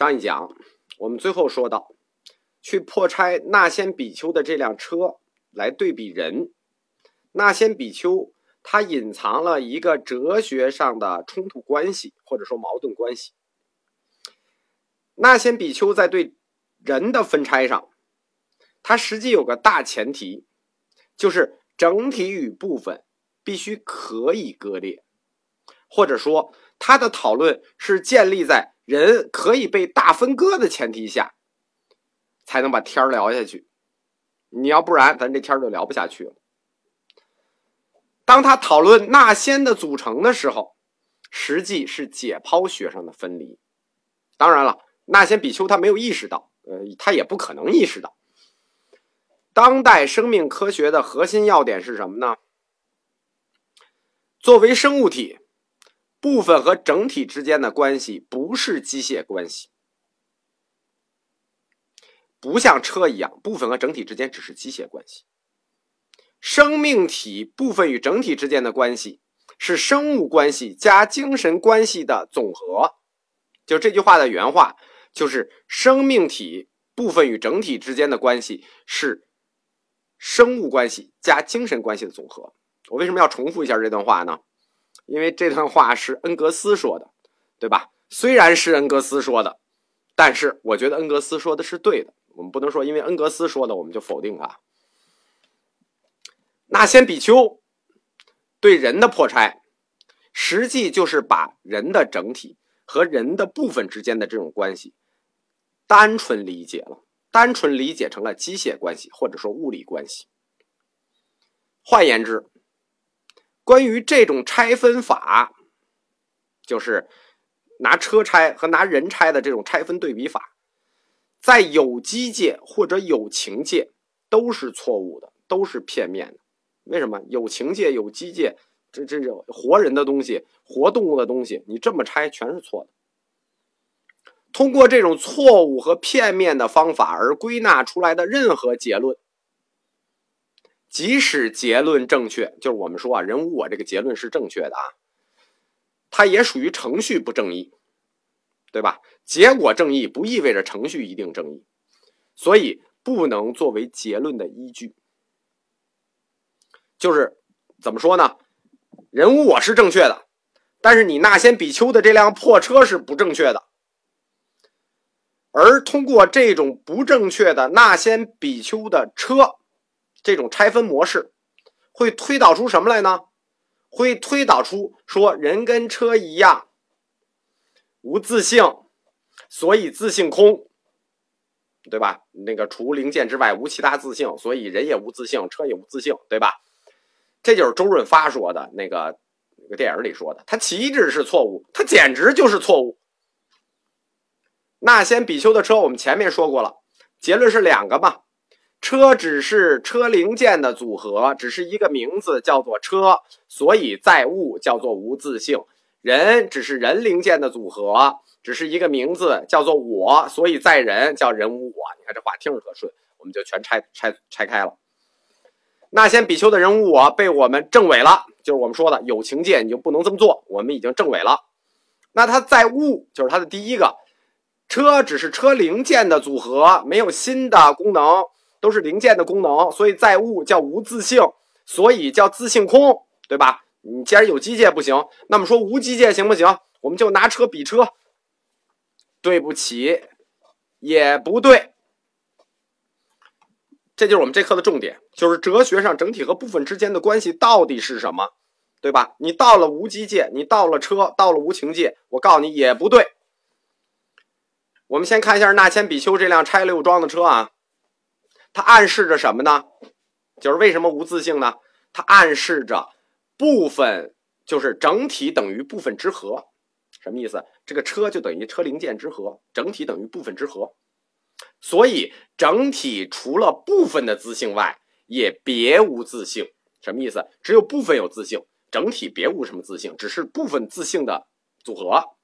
上一讲我们最后说到，去破拆那先比丘的这辆车来对比人，那先比丘他隐藏了一个哲学上的冲突关系或者说矛盾关系。那先比丘在对人的分拆上，它实际有个大前提，就是整体与部分必须可以割裂，或者说他的讨论是建立在人可以被大分割的前提下，才能把天儿聊下去。你要不然，咱这天儿就聊不下去了。当他讨论那仙的组成的时候，实际是解剖学上的分离。当然了。那仙比丘他没有意识到，呃，他也不可能意识到。当代生命科学的核心要点是什么呢？作为生物体，部分和整体之间的关系不是机械关系，不像车一样，部分和整体之间只是机械关系。生命体部分与整体之间的关系是生物关系加精神关系的总和，就这句话的原话。就是生命体部分与整体之间的关系是生物关系加精神关系的总和。我为什么要重复一下这段话呢？因为这段话是恩格斯说的，对吧？虽然是恩格斯说的，但是我觉得恩格斯说的是对的。我们不能说因为恩格斯说的我们就否定他。那先比丘对人的破拆，实际就是把人的整体和人的部分之间的这种关系。单纯理解了，单纯理解成了机械关系或者说物理关系。换言之，关于这种拆分法，就是拿车拆和拿人拆的这种拆分对比法，在有机界或者有情界都是错误的，都是片面的。为什么？有情界、有机界，这这种活人的东西、活动物的东西，你这么拆全是错的。通过这种错误和片面的方法而归纳出来的任何结论，即使结论正确，就是我们说啊，人无我这个结论是正确的啊，它也属于程序不正义，对吧？结果正义不意味着程序一定正义，所以不能作为结论的依据。就是怎么说呢？人无我是正确的，但是你那先比丘的这辆破车是不正确的。而通过这种不正确的那先比丘的车，这种拆分模式，会推导出什么来呢？会推导出说人跟车一样无自性，所以自性空，对吧？那个除零件之外无其他自性，所以人也无自性，车也无自性，对吧？这就是周润发说的那个那个电影里说的，他岂止是错误，他简直就是错误。那先比丘的车，我们前面说过了，结论是两个嘛，车只是车零件的组合，只是一个名字叫做车，所以载物叫做无自性；人只是人零件的组合，只是一个名字叫做我，所以载人叫人无我。你看这话听着特顺，我们就全拆拆拆开了。那先比丘的人无我被我们证伪了，就是我们说的有情界你就不能这么做，我们已经证伪了。那他在物就是他的第一个。车只是车零件的组合，没有新的功能，都是零件的功能，所以在物叫无自性，所以叫自性空，对吧？你既然有机械不行，那么说无机械行不行？我们就拿车比车。对不起，也不对。这就是我们这课的重点，就是哲学上整体和部分之间的关系到底是什么，对吧？你到了无机界，你到了车，到了无情界，我告诉你也不对。我们先看一下那千比丘这辆拆六装的车啊，它暗示着什么呢？就是为什么无自性呢？它暗示着部分就是整体等于部分之和，什么意思？这个车就等于车零件之和，整体等于部分之和，所以整体除了部分的自性外，也别无自性。什么意思？只有部分有自性，整体别无什么自性，只是部分自性的组合，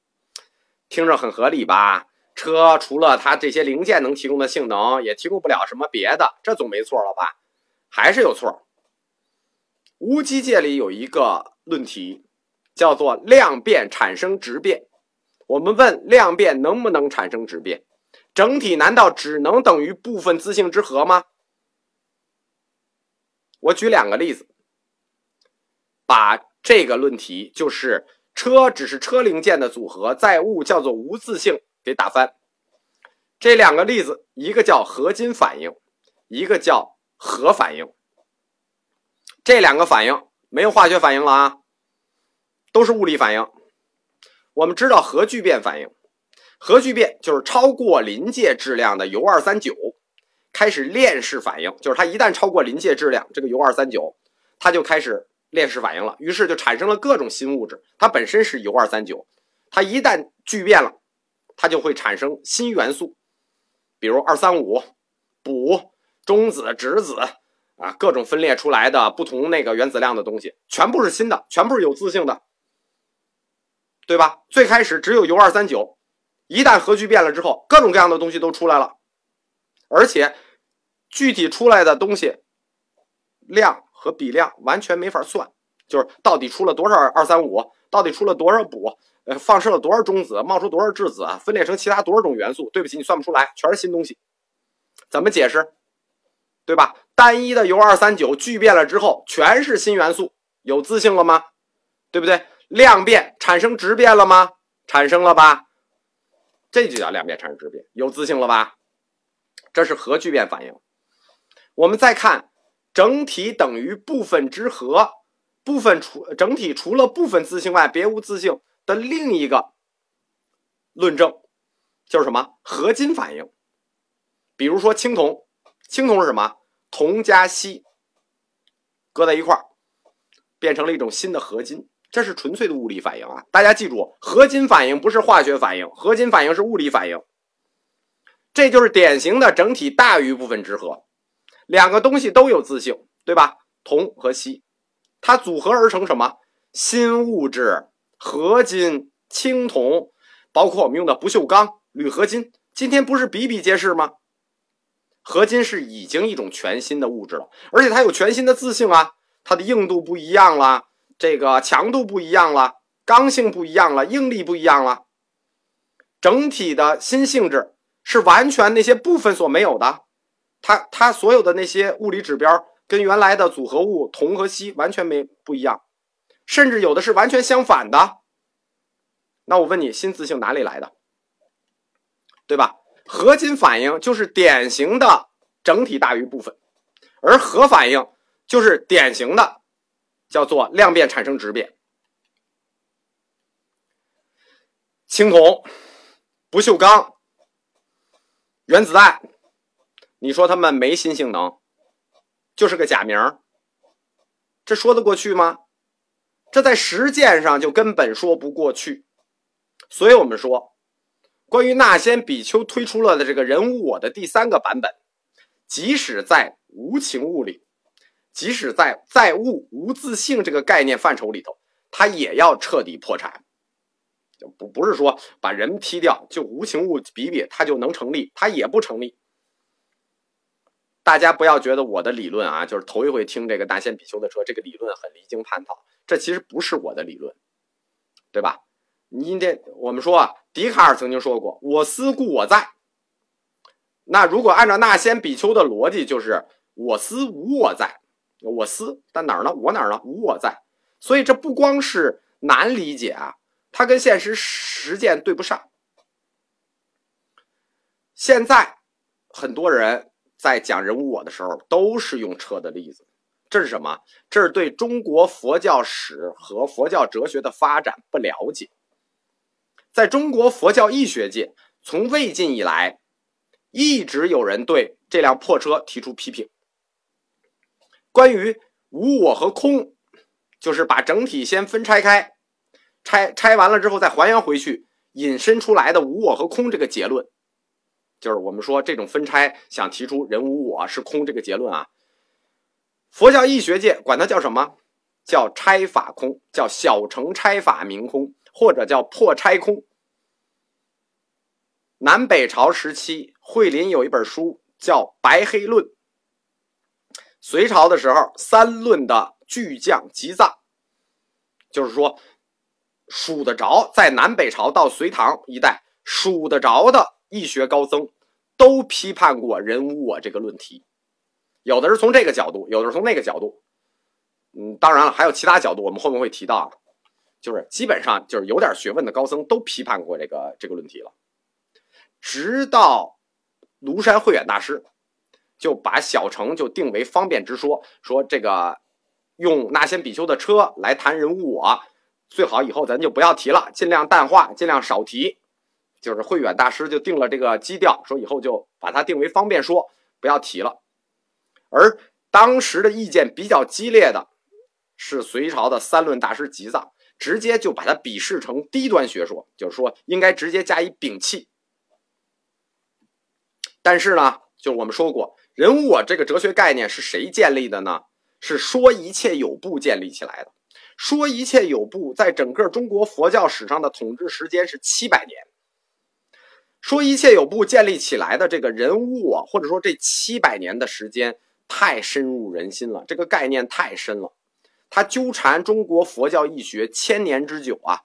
听着很合理吧？车除了它这些零件能提供的性能，也提供不了什么别的，这总没错了吧？还是有错。无机界里有一个论题，叫做量变产生质变，我们问量变能不能产生质变？整体难道只能等于部分自性之和吗？我举两个例子，把这个论题就是车只是车零件的组合，在物叫做无自性给打翻。这两个例子，一个叫合金反应，一个叫核反应。这两个反应没有化学反应了啊，都是物理反应。我们知道核聚变反应，核聚变就是超过临界质量的铀二三九开始链式反应，就是它一旦超过临界质量，这个铀二三九它就开始链式反应了，于是就产生了各种新物质。它本身是铀二三九，它一旦聚变了，它就会产生新元素，比如二三五、补、中子、质子。啊，各种分裂出来的不同那个原子量的东西，全部是新的，全部是有自性的，对吧？最开始只有铀二三九，一旦核聚变了之后，各种各样的东西都出来了，而且具体出来的东西量和比量完全没法算，就是到底出了多少二三五，到底出了多少补，呃，放射了多少中子，冒出多少质子，分裂成其他多少种元素？对不起，你算不出来，全是新东西，怎么解释？对吧？单一的铀二三九聚变了之后，全是新元素，有自性了吗？对不对？量变产生质变了吗？产生了吧？这就叫量变产生质变，有自性了吧？这是核聚变反应。我们再看整体等于部分之和，部分除整体除了部分自性外别无自性的另一个论证，就是什么？合金反应。比如说青铜。青铜是什么？铜加锡搁在一块儿，变成了一种新的合金。这是纯粹的物理反应啊！大家记住，合金反应不是化学反应，合金反应是物理反应。这就是典型的整体大于部分之和，两个东西都有自性，对吧？铜和锡，它组合而成什么新物质？合金、青铜，包括我们用的不锈钢、铝合金，今天不是比比皆是吗？合金是已经一种全新的物质了，而且它有全新的自性啊，它的硬度不一样了，这个强度不一样了，刚性不一样了，应力不一样了，整体的新性质是完全那些部分所没有的，它它所有的那些物理指标跟原来的组合物铜和锡完全没不一样，甚至有的是完全相反的。那我问你，新自性哪里来的？对吧？合金反应就是典型的整体大于部分，而核反应就是典型的叫做量变产生质变。青铜、不锈钢、原子弹，你说他们没新性能，就是个假名这说得过去吗？这在实践上就根本说不过去。所以我们说。关于那先比丘推出了的这个人无我的第三个版本，即使在无情物里，即使在在物无自性这个概念范畴里头，它也要彻底破产。就不不是说把人踢掉就无情物比比，它就能成立，它也不成立。大家不要觉得我的理论啊，就是头一回听这个大仙比丘的车，这个理论很离经叛道。这其实不是我的理论，对吧？你这我们说啊。笛卡尔曾经说过：“我思故我在。”那如果按照那仙比丘的逻辑，就是“我思无我在”。我思，但哪儿呢？我哪儿呢？无我在。所以这不光是难理解啊，它跟现实实践对不上。现在很多人在讲人无我的时候，都是用车的例子。这是什么？这是对中国佛教史和佛教哲学的发展不了解。在中国佛教义学界，从魏晋以来，一直有人对这辆破车提出批评。关于无我和空，就是把整体先分拆开，拆拆完了之后再还原回去，引申出来的无我和空这个结论，就是我们说这种分拆想提出人无我是空这个结论啊。佛教义学界管它叫什么？叫拆法空，叫小乘拆法明空。或者叫破拆空。南北朝时期，慧林有一本书叫《白黑论》。隋朝的时候，三论的巨匠吉藏，就是说，数得着在南北朝到隋唐一代数得着的易学高僧，都批判过人无我这个论题。有的是从这个角度，有的是从那个角度。嗯，当然了，还有其他角度，我们后面会提到。就是基本上就是有点学问的高僧都批判过这个这个论题了。直到庐山慧远大师就把小乘就定为方便之说，说这个用那先比丘的车来谈人无我，最好以后咱就不要提了，尽量淡化，尽量少提。就是慧远大师就定了这个基调，说以后就把它定为方便说，不要提了。而当时的意见比较激烈的是隋朝的三论大师吉藏，直接就把它鄙视成低端学说，就是说应该直接加以摒弃。但是呢，就是我们说过，人我这个哲学概念是谁建立的呢？是说一切有部建立起来的。说一切有部在整个中国佛教史上的统治时间是七百年。说一切有部建立起来的这个人无我，或者说这七百年的时间。太深入人心了，这个概念太深了，它纠缠中国佛教义学千年之久啊。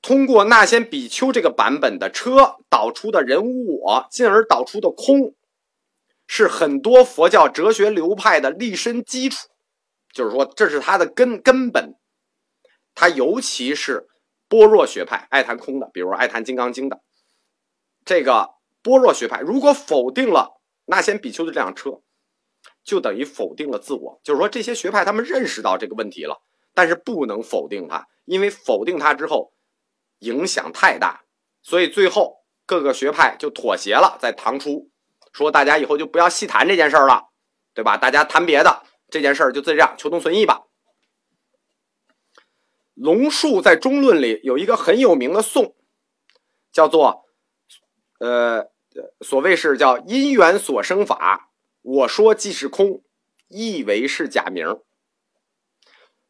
通过那先比丘这个版本的车导出的人无我，进而导出的空，是很多佛教哲学流派的立身基础，就是说这是它的根根本。它尤其是般若学派爱谈空的，比如爱谈金刚经的这个般若学派，如果否定了。那先比丘的这辆车，就等于否定了自我。就是说，这些学派他们认识到这个问题了，但是不能否定它，因为否定它之后，影响太大。所以最后各个学派就妥协了，在唐初说大家以后就不要细谈这件事儿了，对吧？大家谈别的，这件事儿就这样，求同存异吧。龙树在中论里有一个很有名的颂，叫做呃。所谓是叫因缘所生法，我说即是空，意为是假名。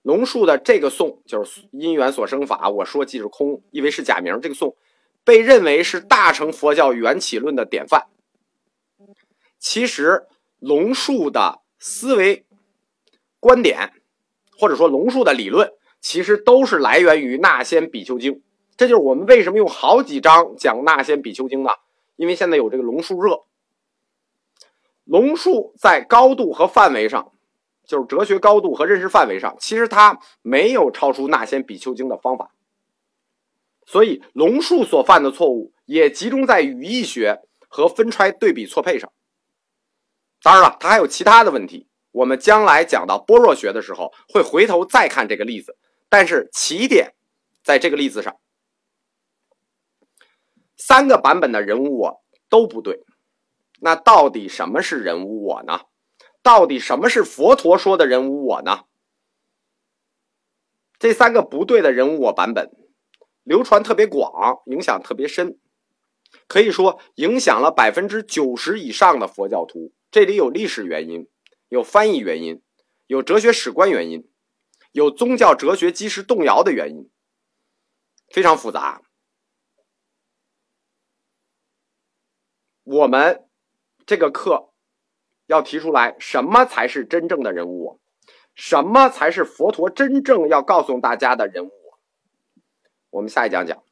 龙树的这个颂就是因缘所生法，我说即是空，意为是假名。这个颂被认为是大乘佛教缘起论的典范。其实龙树的思维观点，或者说龙树的理论，其实都是来源于《那仙比丘经》。这就是我们为什么用好几章讲《那仙比丘经》呢？因为现在有这个龙树热，龙树在高度和范围上，就是哲学高度和认识范围上，其实他没有超出那些比丘经的方法，所以龙树所犯的错误也集中在语义学和分拆对比错配上。当然了，他还有其他的问题，我们将来讲到般若学的时候会回头再看这个例子，但是起点在这个例子上。三个版本的人无我都不对，那到底什么是人无我呢？到底什么是佛陀说的人无我呢？这三个不对的人无我版本流传特别广，影响特别深，可以说影响了百分之九十以上的佛教徒。这里有历史原因，有翻译原因，有哲学史观原因，有宗教哲学基石动摇的原因，非常复杂。我们这个课要提出来，什么才是真正的人物？什么才是佛陀真正要告诉大家的人物？我们下一讲讲。